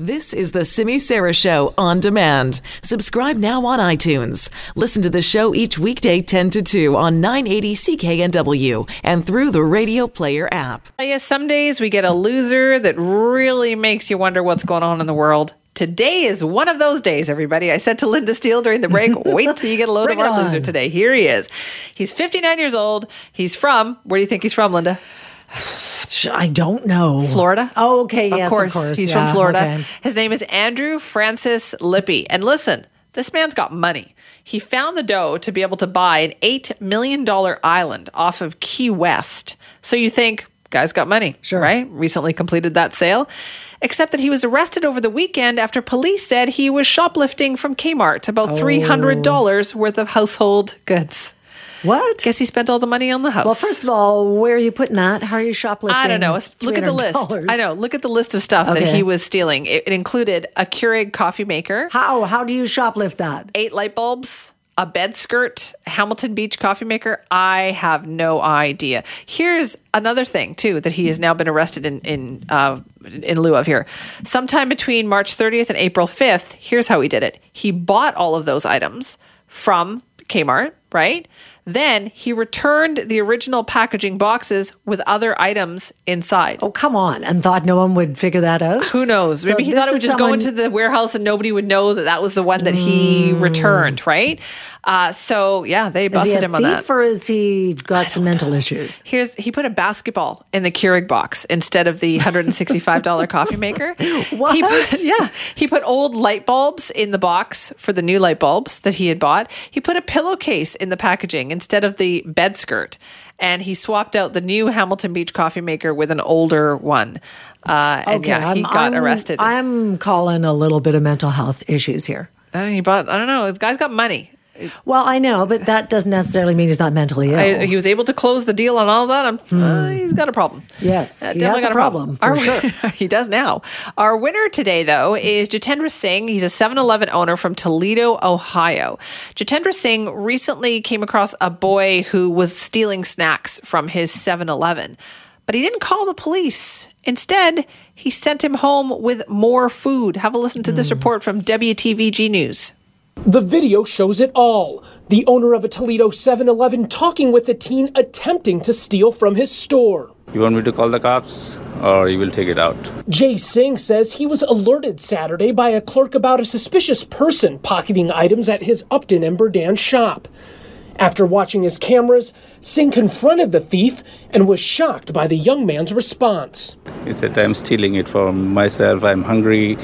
This is the Simi Sara Show on demand. Subscribe now on iTunes. Listen to the show each weekday 10 to 2 on 980 CKNW and through the Radio Player app. Oh, yes, some days we get a loser that really makes you wonder what's going on in the world. Today is one of those days, everybody. I said to Linda Steele during the break, wait till you get a load of our loser today. Here he is. He's 59 years old. He's from, where do you think he's from, Linda? I don't know. Florida? Oh, okay. Yes, of course. of course. He's Yeah, from Florida. okay. His name is Andrew Francis Lippy. And listen, this man's got money. He found the dough to be able to buy an $8 million island off of Key West. So you think, guy's got money, Sure. right? Recently completed that sale. Except that he was arrested over the weekend after police said he was shoplifting from Kmart about $300 worth of household goods. What? Guess he spent all the money on the house. well, first of all, where are you putting that? How are you shoplifting? I don't know. Look at the list. I know. Look at the list of stuff that he was stealing. It, it included a Keurig coffee maker, How? How do you shoplift that? eight light bulbs, a bed skirt, Hamilton Beach coffee maker. I have no idea. Here's another thing too that he has now been arrested in in uh, in lieu of here. Sometime between March 30th and April 5th. Here's how he did it. He bought all of those items from Kmart, right? Then he returned the original packaging boxes with other items inside. Oh, come on. And thought no one would figure that out? Who knows? So Maybe he thought it would just go someone- into the warehouse and nobody would know that that was the one that he returned, right? Uh, so yeah, they busted him on thief that. or is he got some mental issues? Here's he put a basketball in the Keurig box instead of the hundred and sixty five dollar coffee maker. What? He put, yeah, he put old light bulbs in the box for the new light bulbs that he had bought. He put a pillowcase in the packaging instead of the bed skirt, and he swapped out the new Hamilton Beach coffee maker with an older one. Uh, and yeah, he I'm- got I'm- arrested. I'm calling a little bit of mental health issues here. Uh, he bought. I don't know. This guy's got money. Well, I know, but that doesn't necessarily mean he's not mentally ill. I, he was able to close the deal on all that. I'm, uh, he's got a problem. Yes, Uh, he definitely got a problem, for Our- sure. he does now. Our winner today, though, is Jatendra Singh. He's a 7 Eleven owner from Toledo, Ohio. Jatendra Singh recently came across a boy who was stealing snacks from his 7 Eleven, but he didn't call the police. Instead, he sent him home with more food. Have a listen to this report from WTVG News. The video shows it all. The owner of a Toledo 7 Eleven talking with a teen attempting to steal from his store. You want me to call the cops or you will take it out? Jay Singh says he was alerted Saturday by a clerk about a suspicious person pocketing items at his Upton and Berdan shop. After watching his cameras, Singh confronted the thief and was shocked by the young man's response. He said, I'm stealing it for myself. I'm hungry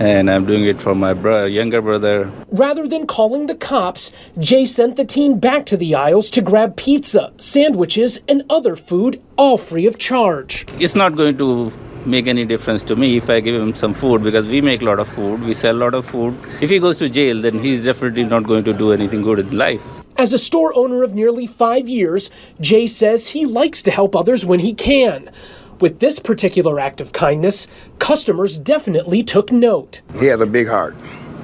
and I'm doing it for my bro- younger brother. Rather than calling the cops, Jay sent the teen back to the aisles to grab pizza, sandwiches, and other food, all free of charge. It's not going to make any difference to me if I give him some food because we make a lot of food, we sell a lot of food. If he goes to jail, then he's definitely not going to do anything good in life. As a store owner of nearly five years, Jay says he likes to help others when he can. With this particular act of kindness, customers definitely took note. He has a big heart.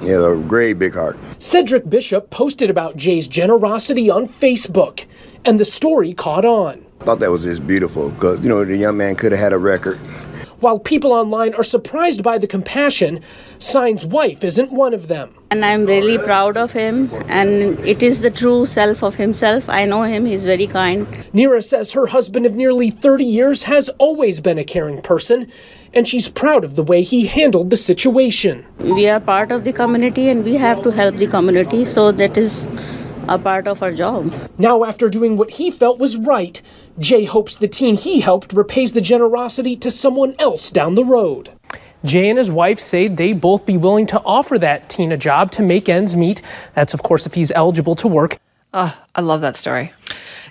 He has a great big heart. Cedric Bishop posted about Jay's generosity on Facebook, and the story caught on. I Thought that was just beautiful because, you know, the young man could have had a record. While people online are surprised by the compassion, Singh's wife isn't one of them. And I'm really proud of him, and it is the true self of himself. I know him, he's very kind. Nira says her husband of nearly 30 years has always been a caring person, and she's proud of the way he handled the situation. We are part of the community and we have to help the community, so that is a part of our job. Now, after doing what he felt was right, Jay hopes the teen he helped repays the generosity to someone else down the road. Jay and his wife say they'd both be willing to offer that teen a job to make ends meet. That's, of course, if he's eligible to work. Oh, I love that story.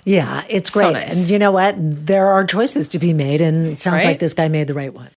Yeah, it's great. So great. nice. And you know what? There are choices to be made, and it sounds Right? like this guy made the right one.